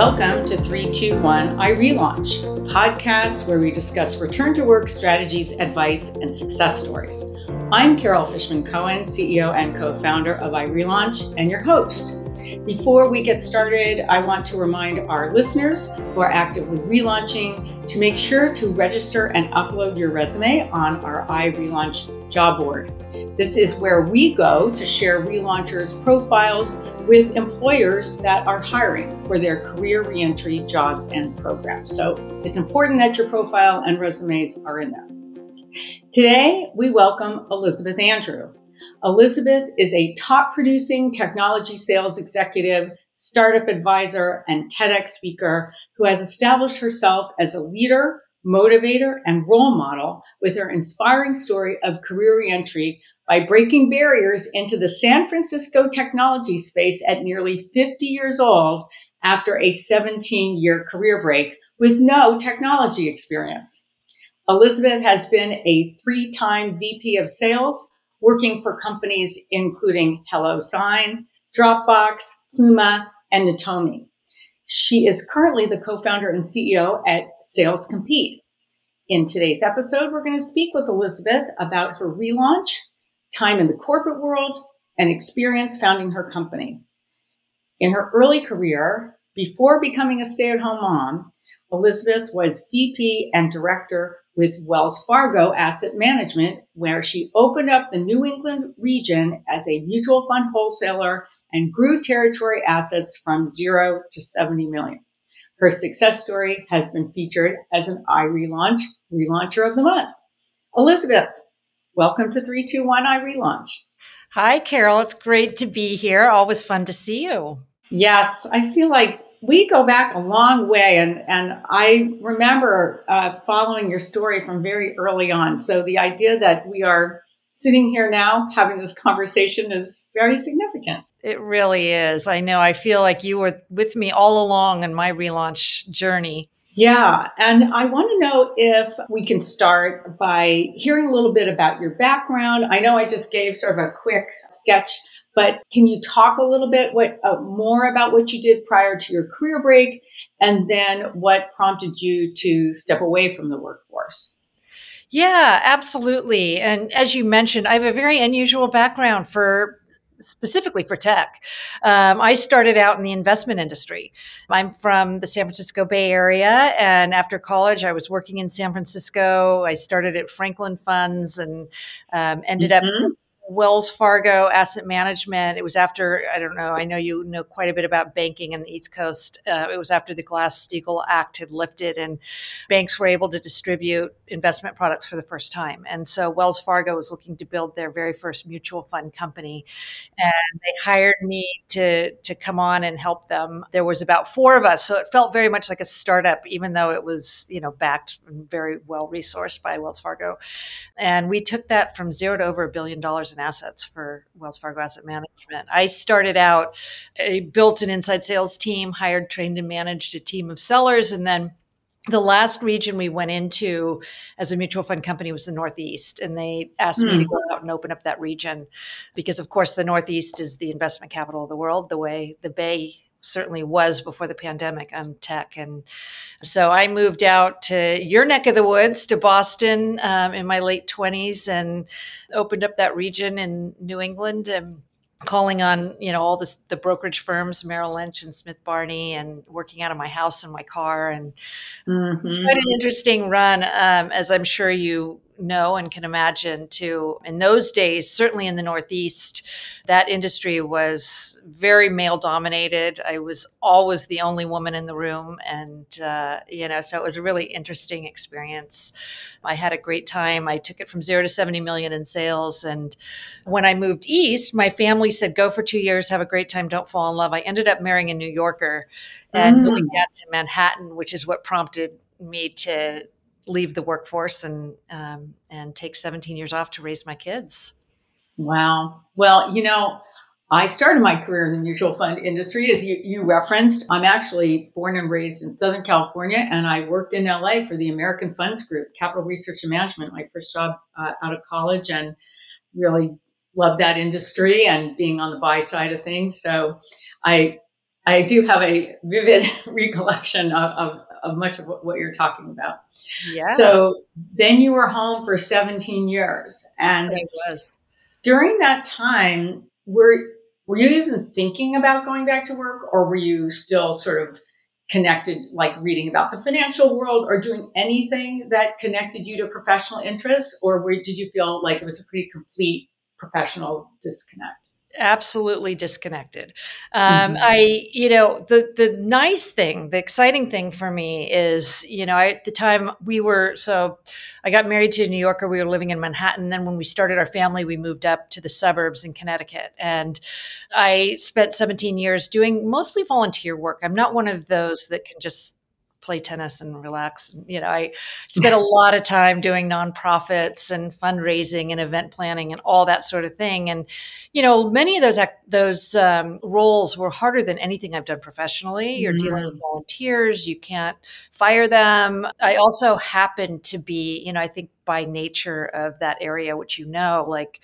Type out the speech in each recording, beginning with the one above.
Welcome to 321 iRelaunch, the podcast where we discuss return to work strategies, advice, and success stories. I'm Carol Fishman Cohen, CEO and co founder of iRelaunch, and your host. Before we get started, I want to remind our listeners who are actively relaunching to make sure to register and upload your resume on our iRelaunch job board. This is where we go to share relaunchers' profiles with employers that are hiring for their career reentry jobs and programs. So it's important that your profile and resumes are in there. Today, we welcome Elizabeth Andrew. Elizabeth is a top producing technology sales executive, startup advisor, and TEDx speaker who has established herself as a leader, motivator, and role model with her inspiring story of career reentry by breaking barriers into the San Francisco technology space at nearly 50 years old after a 17 year career break with no technology experience. Elizabeth has been a three time VP of sales, working for companies including HelloSign, Dropbox, Pluma, and Netomi. She is currently the co founder and CEO at Sales Compete. In today's episode, we're going to speak with Elizabeth about her relaunch, time in the corporate world, and experience founding her company. In her early career, before becoming a stay at home mom, Elizabeth was VP and director with Wells Fargo Asset Management, where she opened up the New England region as a mutual fund wholesaler and grew territory assets from zero to 70 million. Her success story has been featured as an iRelaunch Relauncher of the Month. Elizabeth, welcome to 321 iRelaunch. Hi, Carol. It's great to be here. Always fun to see you. Yes, I feel like we go back a long way, and, and I remember uh, following your story from very early on. So the idea that we are sitting here now having this conversation is very significant. It really is. I know. I feel like you were with me all along in my relaunch journey. Yeah. And I want to know if we can start by hearing a little bit about your background. I know I just gave sort of a quick sketch, but can you talk a little bit what, uh, more about what you did prior to your career break and then what prompted you to step away from the workforce? Yeah, absolutely. And as you mentioned, I have a very unusual background for specifically for tech. Um, I started out in the investment industry. I'm from the San Francisco Bay Area, and after college, I was working in San Francisco. I started at Franklin Funds and um, ended mm-hmm. up Wells Fargo Asset Management. It was after, I don't know, I know you know quite a bit about banking in the East Coast. Uh, it was after the Glass Steagall Act had lifted and banks were able to distribute investment products for the first time. And so Wells Fargo was looking to build their very first mutual fund company. And they hired me to, to come on and help them. There was about four of us. So it felt very much like a startup, even though it was, you know, backed and very well resourced by Wells Fargo. And we took that from zero to over a billion dollars in assets for Wells Fargo Asset Management. I started out, I built an inside sales team, hired, trained, and managed a team of sellers, and then the last region we went into as a mutual fund company was the Northeast, and they asked mm. me to hmm. go out and open up that region because, of course, the Northeast is the investment capital of the world, the way the Bay certainly was before the pandemic on tech. And so I moved out to your neck of the woods to Boston um, in my late 20s and opened up that region in New England and calling on you know all the, the brokerage firms merrill lynch and smith barney and working out of my house and my car and mm-hmm. quite an interesting run um, as i'm sure you know and can imagine too. In those days, certainly in the Northeast, that industry was very male dominated. I was always the only woman in the room. And, uh, you know, so it was a really interesting experience. I had a great time. I took it from zero to 70 million in sales. And when I moved east, my family said, go for two years, have a great time, don't fall in love. I ended up marrying a New Yorker and mm. moving down to Manhattan, which is what prompted me to leave the workforce and um, and take 17 years off to raise my kids. Wow. Well, you know, I started my career in the mutual fund industry, as you, you referenced. I'm actually born and raised in Southern California, and I worked in LA for the American Funds Group, Capital Research and Management, my first job uh, out of college, and really loved that industry and being on the buy side of things. So I I do have a vivid recollection of, of, of much of what, what, you're talking about. Yeah. So then you were home for 17 years. And it was. During that time, were, were you even thinking about going back to work or were you still sort of connected, like reading about the financial world or doing anything that connected you to professional interests? Or were, did you feel like it was a pretty complete professional disconnect? Absolutely disconnected. Um, mm-hmm. I, you know, the the nice thing, the exciting thing for me is, you know, I, at the time we were so, I got married to a New Yorker. We were living in Manhattan. Then when we started our family, we moved up to the suburbs in Connecticut, and I spent 17 years doing mostly volunteer work. I'm not one of those that can just play tennis and relax. You know, I spent a lot of time doing nonprofits and fundraising and event planning and all that sort of thing. And you know, many of those those um, roles were harder than anything I've done professionally. You're mm-hmm. dealing with mm. volunteers; you can't fire them. I also happen to be, you know, I think by nature of that area, which you know, like,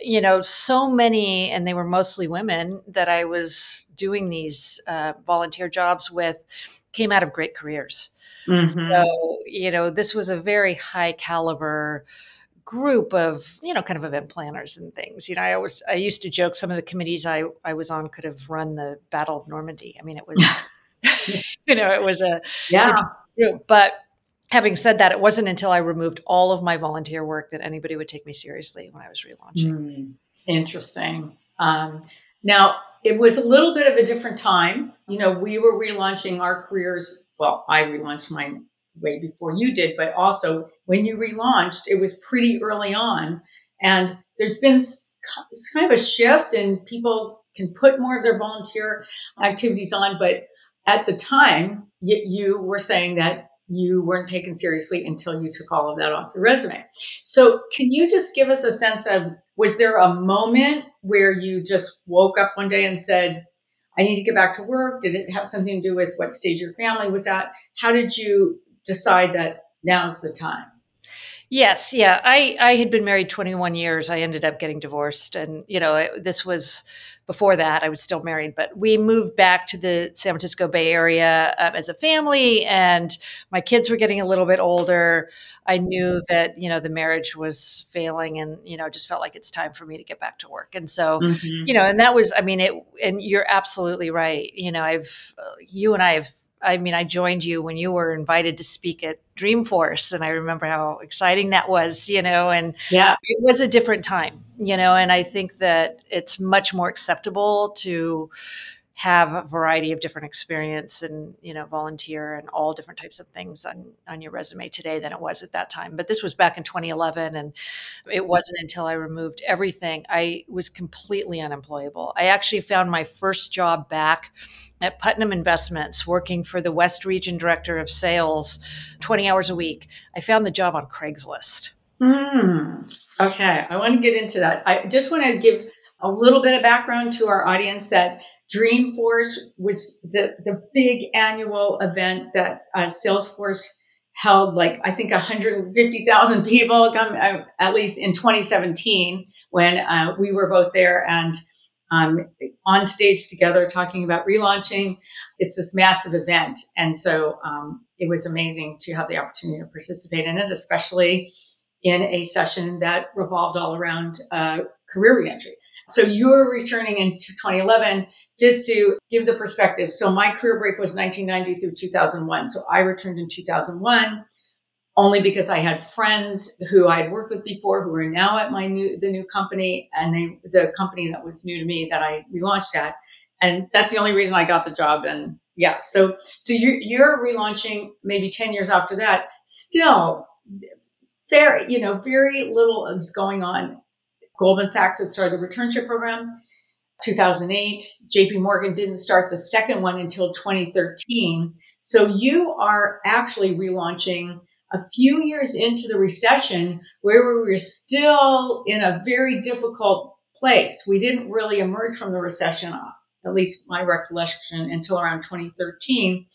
you know, so many, and they were mostly women that I was doing these uh, volunteer jobs with came out of great careers. Mm-hmm. So, you know, this was a very high caliber group of, you know, kind of event planners and things. You know, I always I used to joke some of the committees I, I was on could have run the Battle of Normandy. I mean, it was you know, it was a yeah. group. But having said that, it wasn't until I removed all of my volunteer work that anybody would take me seriously when I was relaunching. Mm, interesting. Um, now, it was a little bit of a different time. You know, we were relaunching our careers. Well, I relaunched mine way before you did, but also when you relaunched, it was pretty early on. And there's been kind of a shift, and people can put more of their volunteer activities on. But at the time, you, were saying that you weren't taken seriously until you took all of that off your resume. So, can you just give us a sense of was there a moment where you just woke up one day and said, I need to get back to work? Did it have something to do with what stage your family was at? How did you decide that now's the time? Yes, yeah. I I had been married 21 years. I ended up getting divorced and you know, this was before that I was still married, but we moved back to the San Francisco Bay Area uh, as a family and my kids were getting a little bit older. I knew that, you know, the marriage was failing and, you know, just felt like it's time for me to get back to work. And so, mm-hmm. you know, and that was I mean, it and you're absolutely right. You know, I've uh, you and I have I mean, I joined you when you were invited to speak at Dreamforce, and I remember how exciting that was, you know, and yeah, it was a different time, you know, and I think that it's much more acceptable to have a variety of different experience and you know volunteer and all different types of things on on your resume today than it was at that time but this was back in 2011 and it wasn't until i removed everything i was completely unemployable i actually found my first job back at Putnam Investments, working for the West Region Director of Sales, 20 hours a week. I found the job on Craigslist. Mm, okay, I want to get into that. I just want to give a little bit of background to our audience that Dreamforce was the, the big annual event that uh, Salesforce held, like I think 150,000 people come uh, at least in 2017 when uh, we were both there. And um, on stage together talking about relaunching. It's this massive event. And so um, it was amazing to have the opportunity to participate in it, especially in a session that revolved all around uh, career reentry. So you're returning in 2011 just to give the perspective. So my career break was 1990 through 2001. So I returned in 2001 only because I had friends who I'd worked with before who are now at my new the new company and they the company that was new to me that I relaunched at. And that's the only reason I got the job. And yeah, so so you're you're relaunching maybe 10 years after that. Still very, you know, very little is going on. Goldman Sachs had started the returnship program. 2008. JP Morgan didn't start the second one until 2013. So you are actually relaunching a few years into the recession where we were still in a very difficult place. We didn't really emerge from the recession, at least my recollection, until around 2013.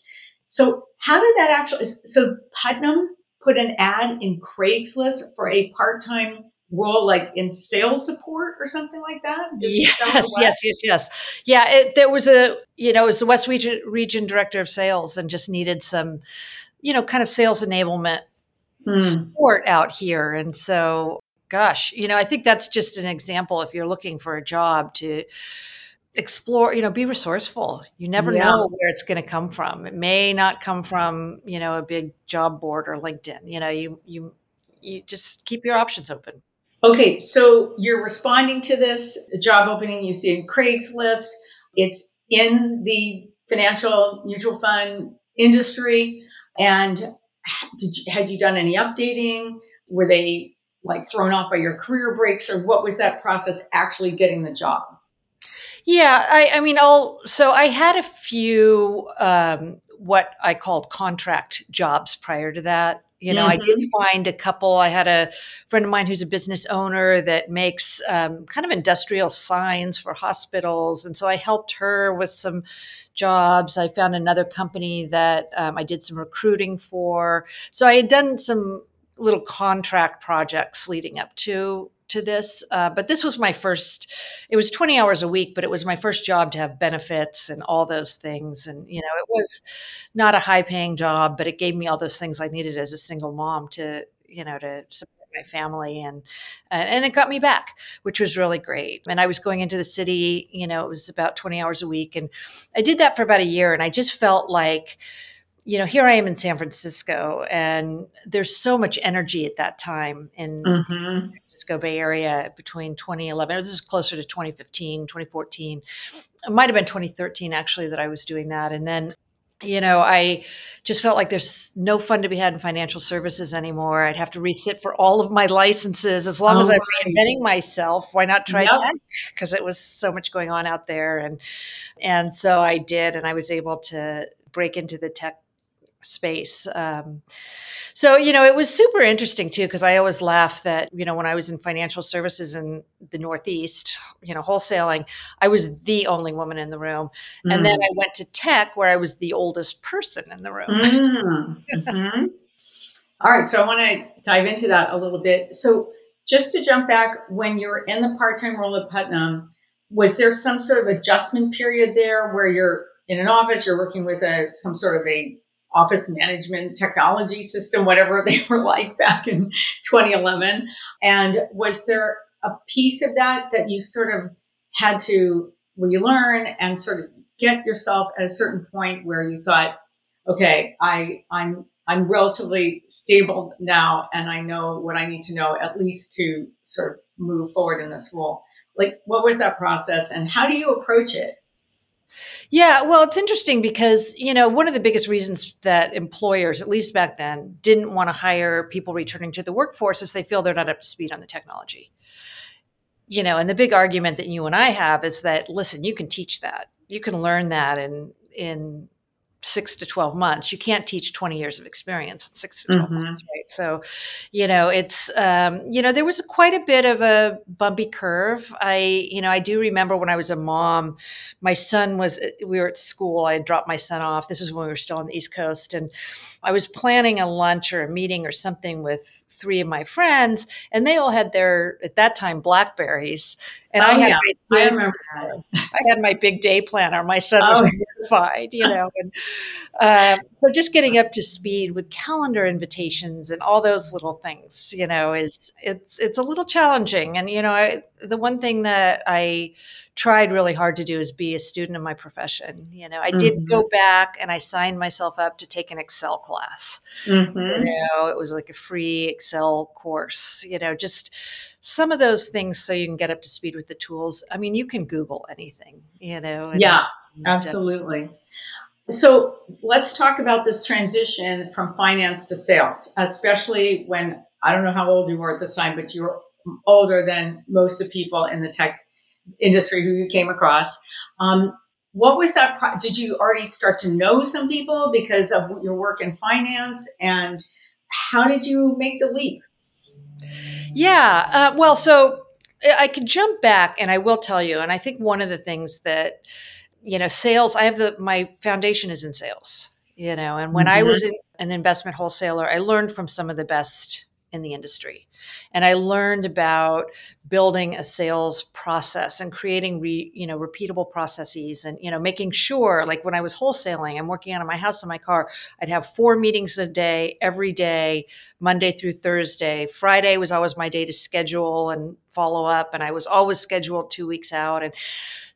So how did that actually, so Putnam put an ad in Craigslist for a part-time role like in sales support or something like that? yes, yes, yes, yes. Yeah, it, there was a, you know, it was the West region, region director of sales and just needed some, you know, kind of sales enablement hmm. support out here. And so, gosh, you know, I think that's just an example if you're looking for a job to, explore you know be resourceful you never yeah. know where it's going to come from it may not come from you know a big job board or linkedin you know you you you just keep your options open okay so you're responding to this job opening you see in craigslist it's in the financial mutual fund industry and did you, had you done any updating were they like thrown off by your career breaks or what was that process actually getting the job yeah, I, I mean, I'll. So I had a few um, what I called contract jobs prior to that. You know, mm-hmm. I did mm-hmm. find a couple. I had a friend of mine who's a business owner that makes um, kind of industrial signs for hospitals, and so I helped her with some jobs. I found another company that um, I did some recruiting for. So I had done some little contract projects leading up to to this, uh, but this was my first. It was twenty hours a week, but it was my first job to have benefits and all those things. And you know, it was not a high paying job, but it gave me all those things I needed as a single mom to you know to support my family and and it got me back which was really great and i was going into the city you know it was about 20 hours a week and i did that for about a year and i just felt like you know, here I am in San Francisco, and there's so much energy at that time in mm-hmm. San Francisco Bay Area between 2011. This is closer to 2015, 2014. It might have been 2013 actually that I was doing that, and then. You know, I just felt like there's no fun to be had in financial services anymore. I'd have to resit for all of my licenses as long oh, as I'm reinventing myself. Why not try yep. tech? Because it was so much going on out there, and and so I did, and I was able to break into the tech space. Um, so, you know, it was super interesting too, because I always laugh that, you know, when I was in financial services in the Northeast, you know, wholesaling, I was the only woman in the room. Mm. And then mm. I went to tech where I was the oldest person in the room. Mm. mm-hmm. All right. So I want to dive into that a little bit. So, just to jump back, when you were in the part time role at Putnam, was there some sort of adjustment period there where you're in an office, you're working with a some sort of a office management technology system, whatever they were like back in 2011. And was there a piece of that that you sort of had to relearn and sort of get yourself at a certain point where you thought, okay, I, I'm I'm relatively stable now and I know what I need to know at least to sort of move forward in this role. Like what was that process and how do you approach it? Yeah, well, it's interesting because, you know, one of the biggest reasons that employers, at least back then, didn't want to hire people returning to the workforce is they feel they're not up to speed on the technology. You know, and the big argument that you and I have is that listen, you can teach that. You can learn that in in six to 12 months. You can't teach 20 years of experience in six to 12 mm-hmm. months, right? So, you know, it's, um, you know, there was quite a bit of a bumpy curve. I, you know, I do remember when I was a mom, my son was, we were at school, I had dropped my son off. This is when we were still on the East Coast. And I was planning a lunch or a meeting or something with three of my friends, and they all had their, at that time, Blackberries. And oh, I had yeah. my, I remember that. I had my big day planner. My son was oh. mortified, you know. And uh, so just getting up to speed with calendar invitations and all those little things, you know, is it's it's a little challenging. And you know, I, the one thing that I tried really hard to do is be a student of my profession. You know, I mm-hmm. did go back and I signed myself up to take an Excel class. Mm-hmm. You know, it was like a free Excel course. You know, just some of those things so you can get up to speed with the tools. I mean, you can Google anything, you know. yeah, absolutely. So let's talk about this transition from finance to sales, especially when I don't know how old you were at this time, but you were older than most of the people in the tech industry who you came across. Um, what was that? Pro- did you already start to know some people because of your work in finance? And how did you make the leap? Yeah. Uh, well, so I could jump back and I will tell you, and I think one of the things that, you know, sales, I have the, my foundation is in sales, you know, and when mm-hmm. I was in, an investment wholesaler, I learned from some of the best in the industry. And I learned about building a sales process and creating re, you know repeatable processes and you know making sure like when I was wholesaling, I'm working out of my house in my car, I'd have four meetings a day every day, Monday through Thursday. Friday was always my day to schedule and follow up and I was always scheduled 2 weeks out and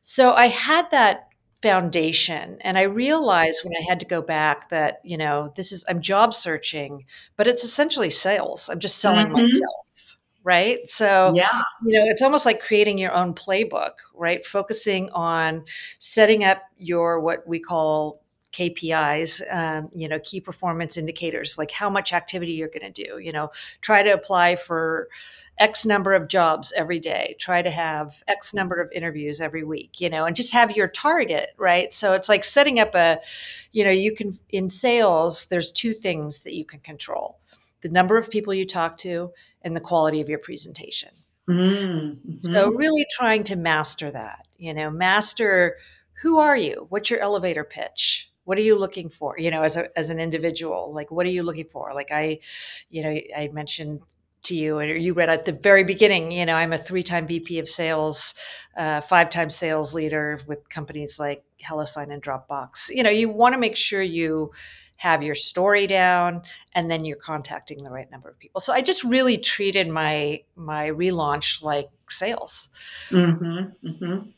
so I had that foundation. And i realized when i had to go back that you know this is i'm job searching but it's essentially sales. I'm just selling mm-hmm. myself right? So yeah. you know it's almost like creating your own playbook right? Focusing on setting up your what we call KPIs, um, you know, key performance indicators, like how much activity you're going to do. You know, try to apply for X number of jobs every day, try to have X number of interviews every week, you know, and just have your target, right? So it's like setting up a, you know, you can, in sales, there's two things that you can control the number of people you talk to and the quality of your presentation. Mm-hmm. So really trying to master that, you know, master who are you? What's your elevator pitch? What are you looking for? You know, as a, as an individual, like what are you looking for? Like I, you know, I mentioned to you or you read at the very beginning you know i'm a three-time vp of sales uh, five-time sales leader with companies like hellosign and dropbox you know you want to make sure you have your story down and then you're contacting the right number of people so i just really treated my my relaunch like sales mm-hmm, mm-hmm.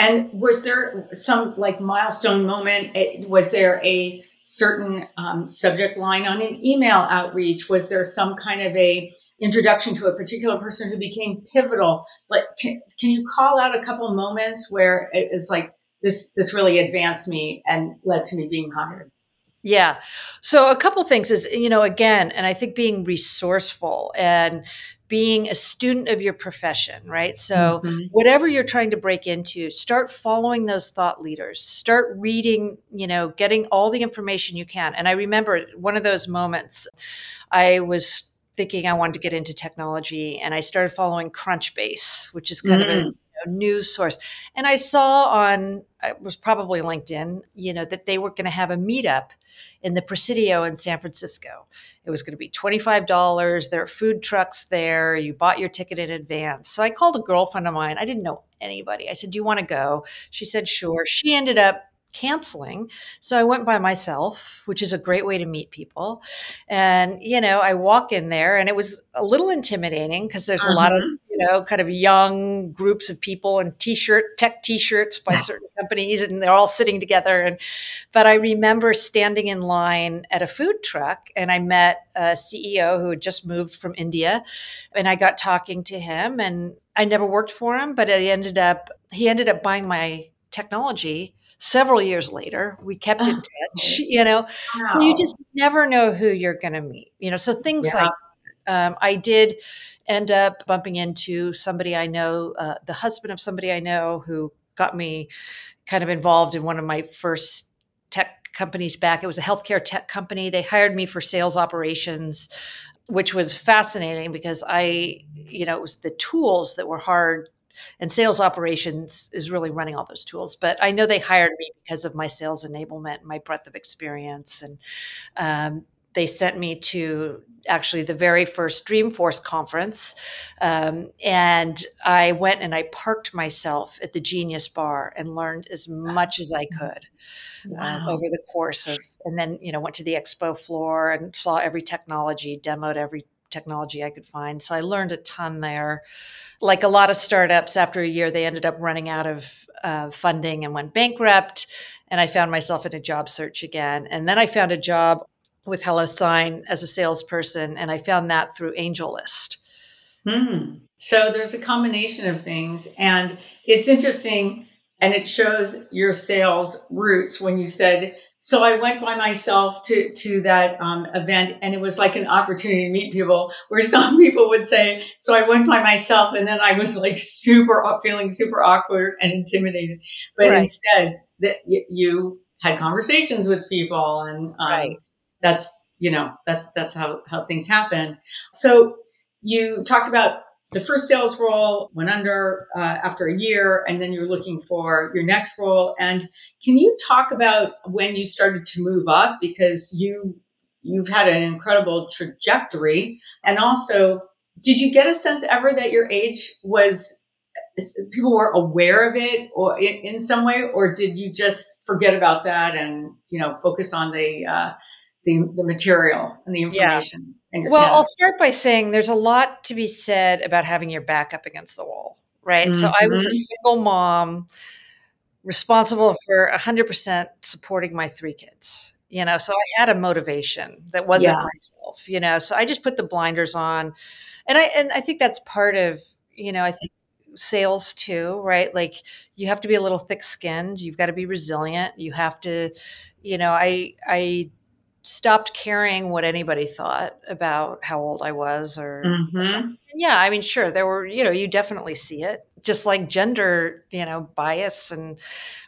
And was there some like milestone moment was there a certain um, subject line on an email outreach was there some kind of a introduction to a particular person who became pivotal. Like, can, can you call out a couple moments where it is like this this really advanced me and led to me being hired? Yeah. So a couple things is, you know, again, and I think being resourceful and being a student of your profession, right? So mm-hmm. whatever you're trying to break into, start following those thought leaders. Start reading, you know, getting all the information you can. And I remember one of those moments I was thinking I wanted to get into technology, and I started following Crunchbase, which is kind mm. of a mm. Know, news source. And I saw on it was probably LinkedIn, you know, that they were going to have a meetup in the Presidio in San Francisco. It was going to be $25. There are food trucks there. You bought your ticket in advance. So I called a girlfriend of mine. I didn't know anybody. I said, Do you want to go? She said, Sure. She ended up canceling. So I went by myself, which is a great way to meet people. And, you know, I walk in there and it was a little intimidating because there's a lot of, uh-huh. you know, kind of young groups of people in t-shirt, tech t-shirts by certain companies and they're all sitting together. And, but I remember standing in line at a food truck and I met a CEO who had just moved from India and I got talking to him and I never worked for him, but I ended up, he ended up buying my technology several years later we kept in touch you know? Wow. so you just never know who you're going to meet you know? So things yeah. like um, i did end up bumping into somebody i know uh, the husband of somebody i know who got me kind of involved in one of my first tech companies back. It was a healthcare tech company. They hired me for sales operations which was fascinating because i you know it was the tools that were hard and sales operations is really running all those tools. But I know they hired me because of my sales enablement, my breadth of experience, and um, they sent me to actually the very first Dreamforce conference. Um, and I went and I parked myself at the Genius Bar and learned as much as I could. Um, wow. Um, over the course of, and then, you know, went to the expo floor and saw every technology, demoed every technology I could find. So I learned a ton there. Like a lot of startups, after a year, they ended up running out of uh, funding and went bankrupt. And I found myself in a job search again. And then I found a job with HelloSign as a salesperson, and I found that through AngelList. Hmm. So there's a combination of things. And it's interesting, and it shows your sales roots when you said so I went by myself to to that um, event, and it was like an opportunity to meet people. Where some people would say, "So I went by myself," and then I was like super feeling super awkward and intimidated. But right. instead, that you had conversations with people, and um, right. that's you know that's that's how how things happen. So you talked about the first sales role went under uh, after a year, and then you're looking for your next role. And can you talk about when you started to move up? Because you you've had an incredible trajectory. And also, did you get a sense ever that your age was people were aware of it or in, in some way, or did you just forget about that and you know focus on the uh, the, the material and the information? Yeah. Well, I'll start by saying there's a lot to be said about having your back up against the wall, right? Mm-hmm. So I was a mm-hmm. single mom responsible for 100% supporting my three kids you know so i had a motivation that wasn't yeah. myself you know so i just put the blinders on and i and i think that's part of you know i think sales too right like you have to be a little thick skinned you've got to be resilient you have to you know i i stopped caring what anybody thought about how old i was or mm-hmm. yeah i mean sure there were you know you definitely see it just like gender you know bias and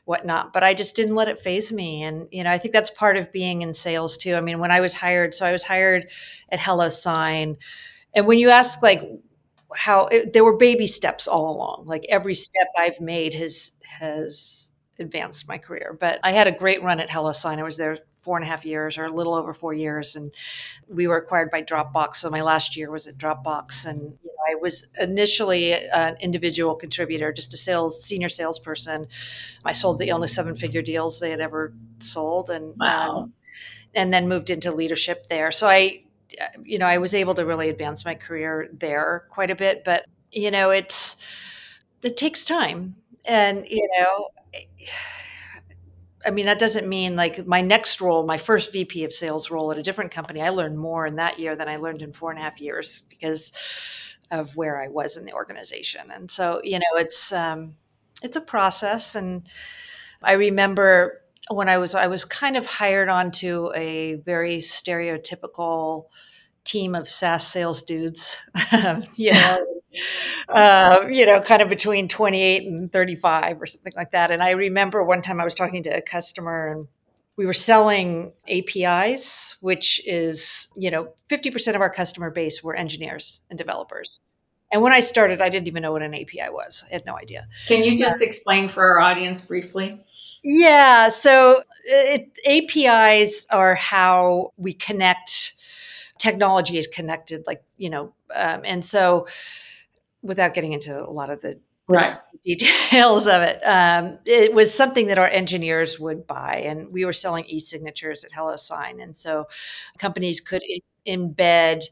whatnot. But I just didn't let it faze me. And, you know, I think that's part of being in sales too. I mean, when I was hired, so I was hired at HelloSign. And when you ask like how it, there were baby steps all along, like every step I've made has, has advanced my career. But I had a great run at HelloSign. I was there four and a half years or a little over four years. And we were acquired by Dropbox. So my last year was at Dropbox. And you know, I was initially an individual contributor, just a sales, senior salesperson. I sold the only seven figure deals they had ever sold. And, wow. um, and then moved into leadership there. So I, you know, I was able to really advance my career there quite a bit, but you know, it's, it takes time and, you know, I mean, that doesn't mean like my next role, my first VP of sales role at a different company, I learned more in that year than I learned in four and a half years because of where I was in the organization. And so, you know, it's um, it's a process. And I remember when I was I was kind of hired onto a very stereotypical team of SaaS sales dudes, you know, uh, you know, kind of between 28 and 35 or something like that. And I remember one time I was talking to a customer and we were selling APIs, which is, you know, 50% of our customer base were engineers and developers. And when I started, I didn't even know what an API was. I had no idea. Can you just uh, explain for our audience briefly? Yeah. So it, APIs are how we connect technology is connected, like, you know, um, and so without getting into a lot of the right details of it. Um, it was something that our engineers would buy, and we were selling e-signatures at HelloSign, and so companies could embed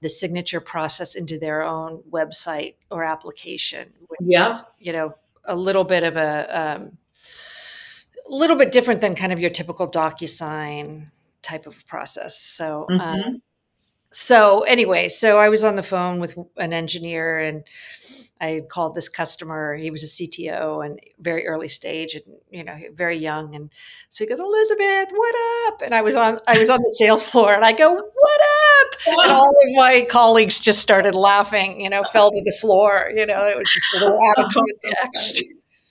the signature process into their own website or application. yeah, is, you know, a little bit of a um, little bit different than kind of your typical DocuSign type of process. So. Um, mm-hmm. Um, so anyway, so I was on the phone with an engineer and I called this customer. He was a CTO and very early stage and you know very young. And so he goes, Elizabeth, what up? And I was on I was on the sales floor and I go, what up? And all of my colleagues just started laughing. You know, fell to the floor. You know, it was just a little out of context.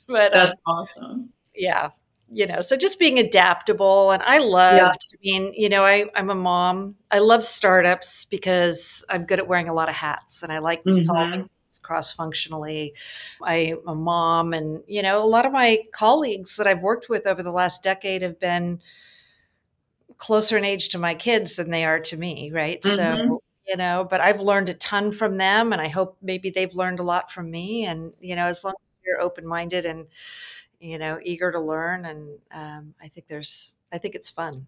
But that's um, awesome. Yeah, you know, so just being adaptable. And I loved, yeah. I mean, you know, I, I'm a mom. I love startups because I'm good at wearing a lot of hats and I like mm-hmm. solving cross functionally. I'm a mom, and you know, a lot of my colleagues that I've worked with over the last decade have been closer in age to my kids than they are to me, right? Mm-hmm. So, you know, but I've learned a ton from them, and I hope maybe they've learned a lot from me. And you know, as long as you're open minded and you know eager to learn and um, i think there's i think it's fun.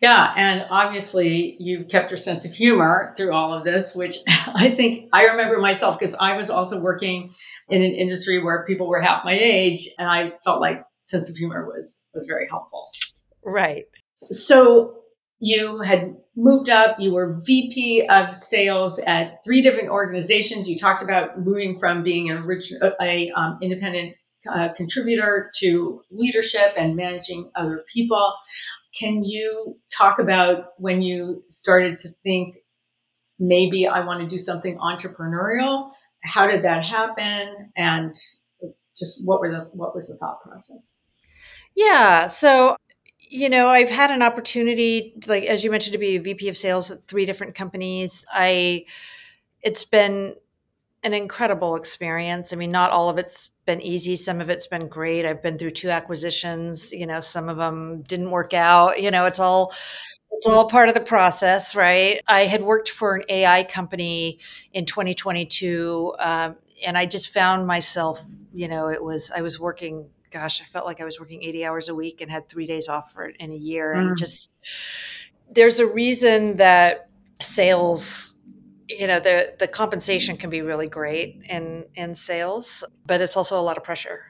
Yeah and obviously you've kept your sense of humor through all of this which i think i remember myself because i was also working in an industry where people were half my age and i felt like sense of humor was was very helpful. Right. So you had moved up you were vp of sales at three different organizations. You talked about moving from being a, rich, a um, independent uh, contributor to leadership and managing other people. Can you talk about when you started to think maybe I want to do something entrepreneurial? How did that happen? And just what were the what was the thought process? Yeah, so you know, I've had an opportunity, like as you mentioned, to be a VP of sales at three different companies. I it's been an incredible experience. I mean, not all of it's been easy. Some of it's been great. I've been through two acquisitions. You know, some of them didn't work out. You know, it's all it's all part of the process, right? I had worked for an AI company in 2022, um, and I just found myself, you know, it was, I was working, gosh, I felt like I was working 80 hours a week and had three days off for in a year. Mm. And just, there's a reason that sales you know the the compensation can be really great in in sales but it's also a lot of pressure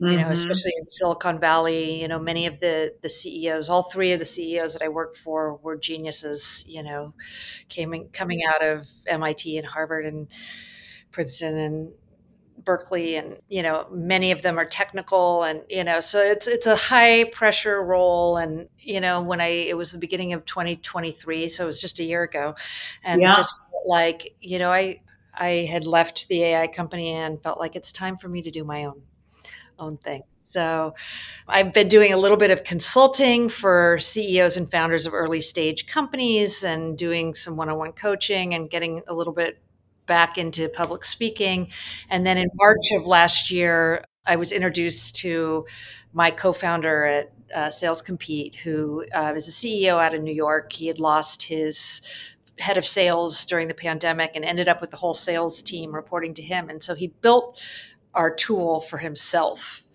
you mm-hmm. know especially in silicon valley you know many of the the ceos all three of the ceos that i worked for were geniuses you know came in, coming out of mit and harvard and princeton and Berkeley and you know many of them are technical and you know so it's it's a high pressure role and you know when I it was the beginning of 2023 so it was just a year ago and yeah. just like you know I I had left the AI company and felt like it's time for me to do my own own thing. So I've been doing a little bit of consulting for CEOs and founders of early stage companies and doing some one-on-one coaching and getting a little bit back into public speaking. And then in March of last year, I was introduced to my co founder at uh, Sales Compete, who uh, is a CEO out of New York. He had lost his head of sales during the pandemic and ended up with the whole sales team reporting to him. And so he built our tool for himself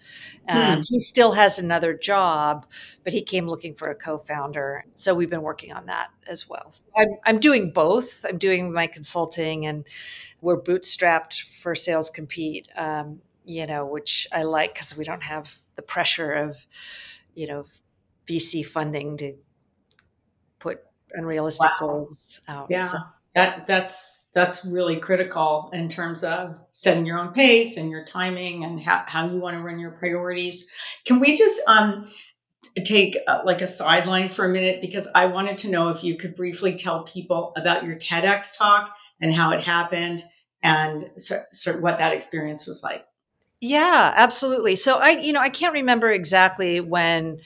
um, hmm. He still has another job, but he came looking for a co-founder. So we've been working on that as well. So I'm, I'm doing both. I'm doing my consulting, and we're bootstrapped for Sales Compete. Um, you know, which I like because we don't have the pressure of, you know, VC funding to put unrealistic wow. goals out. Yeah, so. that that's that's really critical in terms of setting your own pace and your timing and how, how you want to run your priorities. Can we just um, take uh, like a sideline for a minute? Because I wanted to know if you could briefly tell people about your TEDx talk and how it happened and so, so what that experience was like. Yeah, absolutely. So I, you know, I can't remember exactly when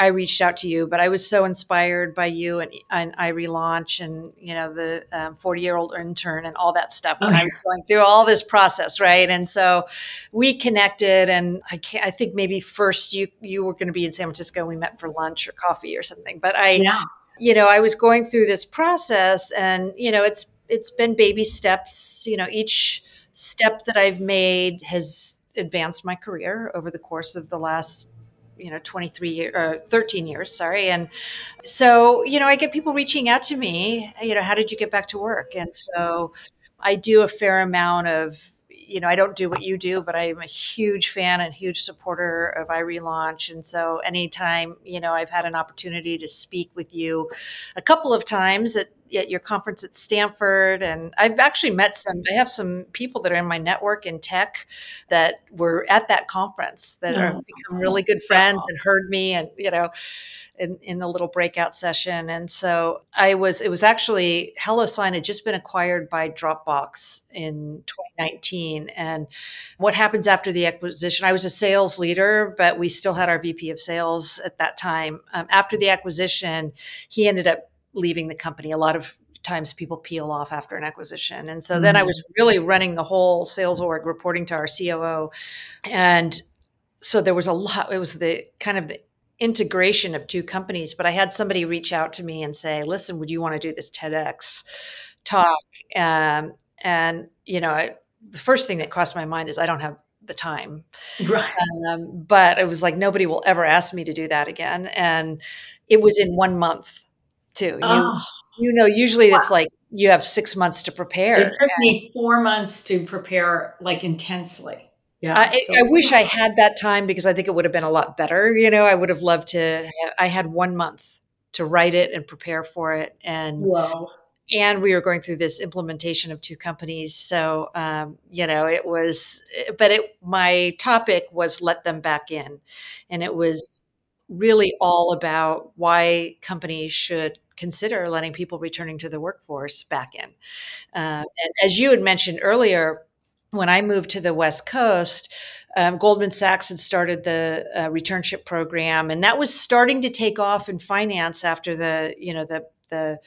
I reached out to you, but I was so inspired by you and, and I relaunch and you know the 40 um, year old intern and all that stuff when I was going through all this process, right? And so we connected, and I can't, I think maybe first you you were going to be in San Francisco. We met for lunch or coffee or something, but I, yeah. you know, I was going through this process, and you know, it's it's been baby steps. You know, each step that I've made has advanced my career over the course of the last you know 23 years or uh, 13 years sorry and so you know i get people reaching out to me you know how did you get back to work and so i do a fair amount of you know, I don't do what you do, but I'm a huge fan and huge supporter of iRelaunch. And so anytime, you know, I've had an opportunity to speak with you a couple of times at, at your conference at Stanford. And I've actually met some, I have some people that are in my network in tech that were at that conference that oh, have become really good friends and heard me and, you know, in, in the little breakout session. And so I was, it was actually HelloSign had just been acquired by Dropbox in 2019. And what happens after the acquisition? I was a sales leader, but we still had our VP of sales at that time. Um, after the acquisition, he ended up leaving the company. A lot of times people peel off after an acquisition. And so mm-hmm. then I mm-hmm. was really running the whole sales org, reporting to our COO. And so there was a lot, it was the kind of the integration of two companies, but I had somebody reach out to me and say, "Listen, would you want to do this TEDx talk?" Um, and you know, I, the first thing that crossed my mind is I don't have the time, right? Um, but it was like nobody will ever ask me to do that again, and it was in one month too. Oh. You, you know, usually wow. it's like you have six months to prepare. It took me four months to prepare, like intensely. Yeah. I, so. I, wish I had that time because I think it would have been a lot better. You know, I would have loved to. Have, I had one month to write it and prepare for it, and Whoa. and we were going through this implementation of two companies. So um, you know, it was. But it my topic was let them back in, and it was really all about why companies should consider letting people returning to the workforce back in. Uh, and as you had mentioned earlier when I moved to the West Coast, um, Goldman Sachs had started the uh, returnship program, and that was starting to take off in finance after the you know the the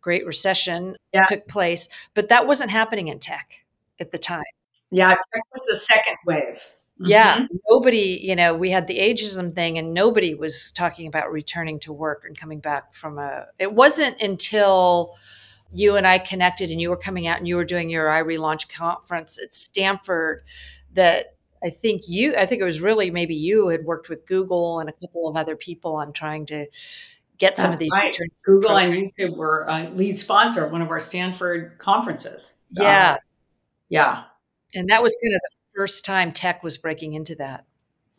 Great Recession yeah. took place, but that wasn't happening in tech at the time. Yeah, tech was the second wave. Yeah, nobody, you know, we had the ageism thing and nobody was talking about returning to work and coming back from a it wasn't until you and I connected and you were coming out and you were doing your iRelaunch conference at Stanford that I think you I think it was really maybe you had worked with Google and a couple of other people on trying to get some That's of these right. return Google programs. and YouTube were a lead sponsor of one of our Stanford conferences. Uh, Yeah. yeah. And that was kind of the first time tech was breaking into that.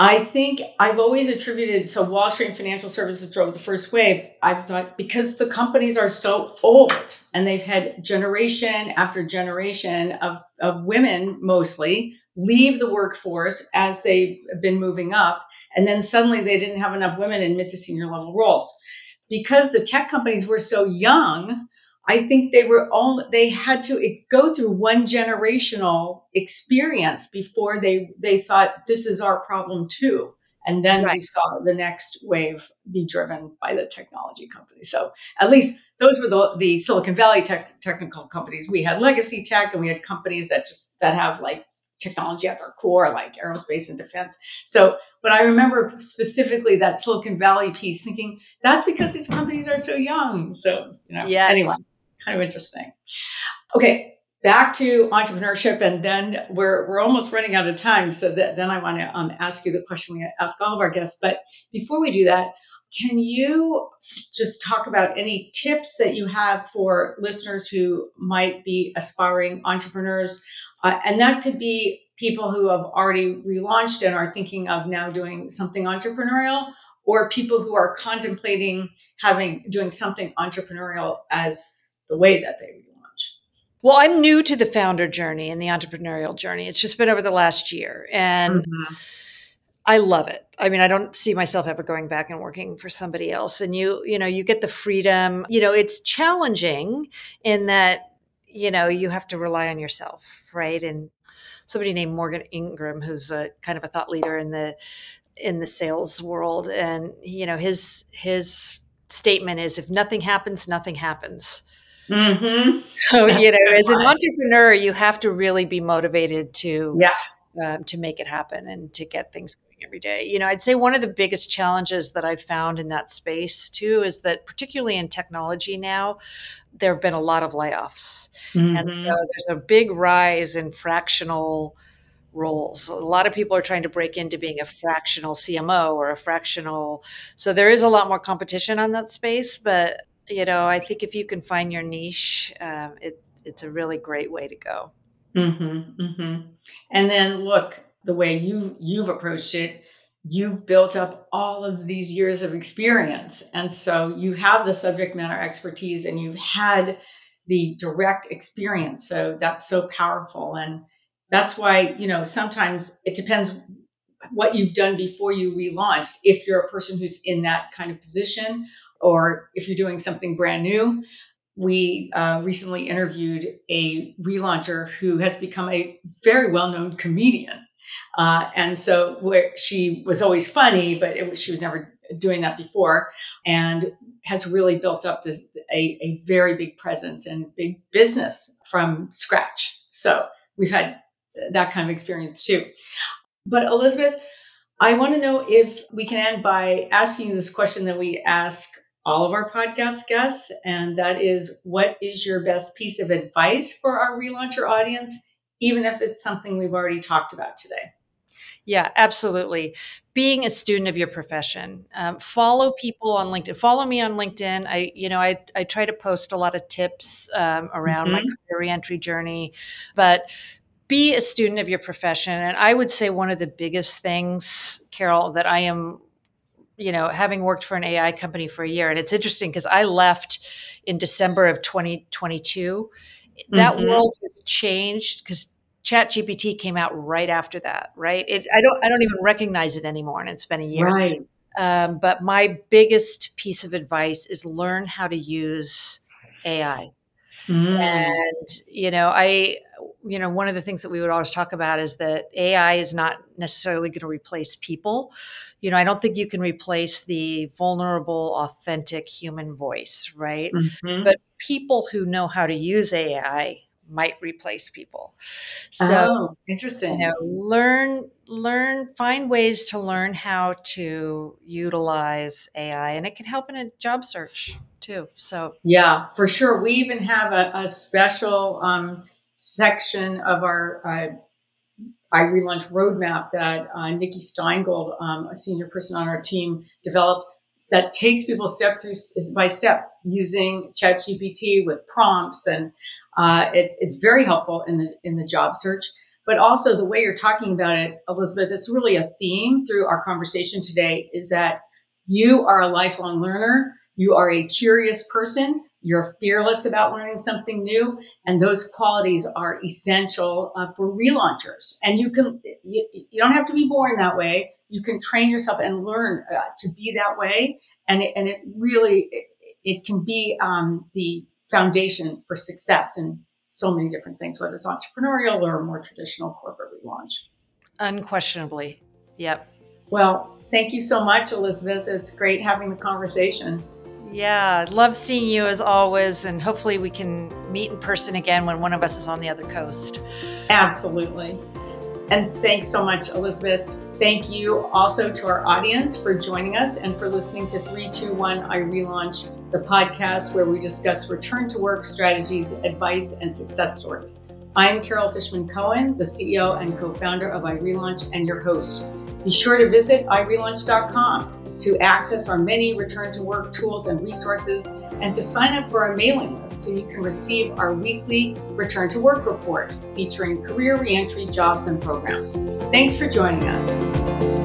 I think I've always attributed so Wall Street and financial services drove the first wave. I thought because the companies are so old and they've had generation after generation of, of women mostly leave the workforce as they've been moving up. And then suddenly they didn't have enough women in mid to senior level roles. Because the tech companies were so young, I think they were all they had to ex- go through one generational experience before they they thought this is our problem too. And then we saw the next wave be driven by the technology companies. So at least those were the, the Silicon Valley tech, technical companies. We had legacy tech, and we had companies that just that have like technology at their core, like aerospace and defense. So, but I remember specifically that Silicon Valley piece, thinking that's because these companies are so young. So, you know, Yes. anyway, kind of interesting. Okay, back to entrepreneurship, and then we're we're almost running out of time. So that, then I want to um, ask you the question we ask all of our guests. But before we do that, can you just talk about any tips that you have for listeners who might be aspiring entrepreneurs? Uh, and that could be people who have already relaunched and are thinking of now doing something entrepreneurial, or people who are contemplating having doing something entrepreneurial as the way that they relaunch. Well, I'm new to the founder journey and the entrepreneurial journey. It's just been over the last year and mm-hmm. I love it. I mean, I don't see myself ever going back and working for somebody else. And you, you know, you get the freedom. You know, it's challenging in that, you know, you have to rely on yourself, right? And somebody named Morgan Ingram, who's a kind of a thought leader in the in the sales world, and you know, his his statement is if nothing happens, nothing happens. Mm-hmm. So, you know, as an entrepreneur, you have to really be motivated to Yeah. um, to make it happen and to get things going every day. You know, I'd say one of the biggest challenges that I've found in that space too is that, particularly in technology now, there have been a lot of layoffs. And so Mhm. there's a big rise in fractional roles. A lot of people are trying to break into being a fractional CMO or a fractional. So there is a lot more competition on that space. But, you know, I think if you can find your niche, um, it, it's a really great way to go. Mm-hmm, mm-hmm. And then look, the way you you've approached it, you've built up all of these years of experience, and so you have the subject matter expertise, and you've had the direct experience. So that's so powerful, and that's why you know sometimes it depends what you've done before you relaunched. If you're a person who's in that kind of position, or if you're doing something brand new, we uh, recently interviewed a relauncher who has become a very well-known comedian, uh, and so where she was always funny, but it she was never doing that before, and has really built up this a, a very big presence and big business from scratch. So we've had that kind of experience too. But Elizabeth, I want to know if we can end by asking you this question that we ask all of our podcast guests, and that is what is your best piece of advice for our relauncher audience, even if it's something we've already talked about today? Yeah, absolutely. Being a student of your profession, um, follow people on LinkedIn. Follow me on LinkedIn. I, you know, I I try to post a lot of tips um, around my Mhm. career reentry journey, but be a student of your profession. And I would say one of the biggest things, Carol, that I am, you know, having worked for an AI company for a year, and it's interesting because I left in December of 2022. That Mhm. world has changed because ChatGPT came out right after that, right? It, I don't I don't even recognize it anymore, and it's been a year. Right. Um, but my biggest piece of advice is learn how to use AI. Mm. And you know, I you know, one of the things that we would always talk about is that AI is not necessarily going to replace people. You know, I don't think you can replace the vulnerable, authentic human voice, right? Mhm. But people who know how to use AI might replace people. So oh, interesting. You know, learn learn find ways to learn how to utilize AI and it can help in a job search too. So yeah, for sure. We even have a, a special um, section of our uh, iRelaunch roadmap that uh, Nikki Steingold, um, a senior person on our team, developed that takes people step through by step using ChatGPT with prompts, and uh, it, it's very helpful in the in the job search. But also the way you're talking about it, Elizabeth, it's really a theme through our conversation today. Is that you are a lifelong learner, you are a curious person, you're fearless about learning something new, and those qualities are essential uh, for relaunchers. And you can you, you, don't have to be born that way. You can train yourself and learn uh, to be that way, and it, and it really it, it can be um, the foundation for success in so many different things, whether it's entrepreneurial or more traditional corporate relaunch. Unquestionably, yep. Well, thank you so much, Elizabeth. It's great having the conversation. Yeah, love seeing you as always, and hopefully we can meet in person again when one of us is on the other coast. Absolutely. And thanks so much, Elizabeth. Thank you also to our audience for joining us and for listening to 321 iRelaunch, the podcast where we discuss return to work strategies, advice, and success stories. I'm Carol Fishman Cohen, the CEO and co founder of iRelaunch and your host. Be sure to visit irelaunch.com to access our many return to work tools and resources, and to sign up for our mailing list so you can receive our weekly return to work report featuring career reentry jobs and programs. Thanks for joining us.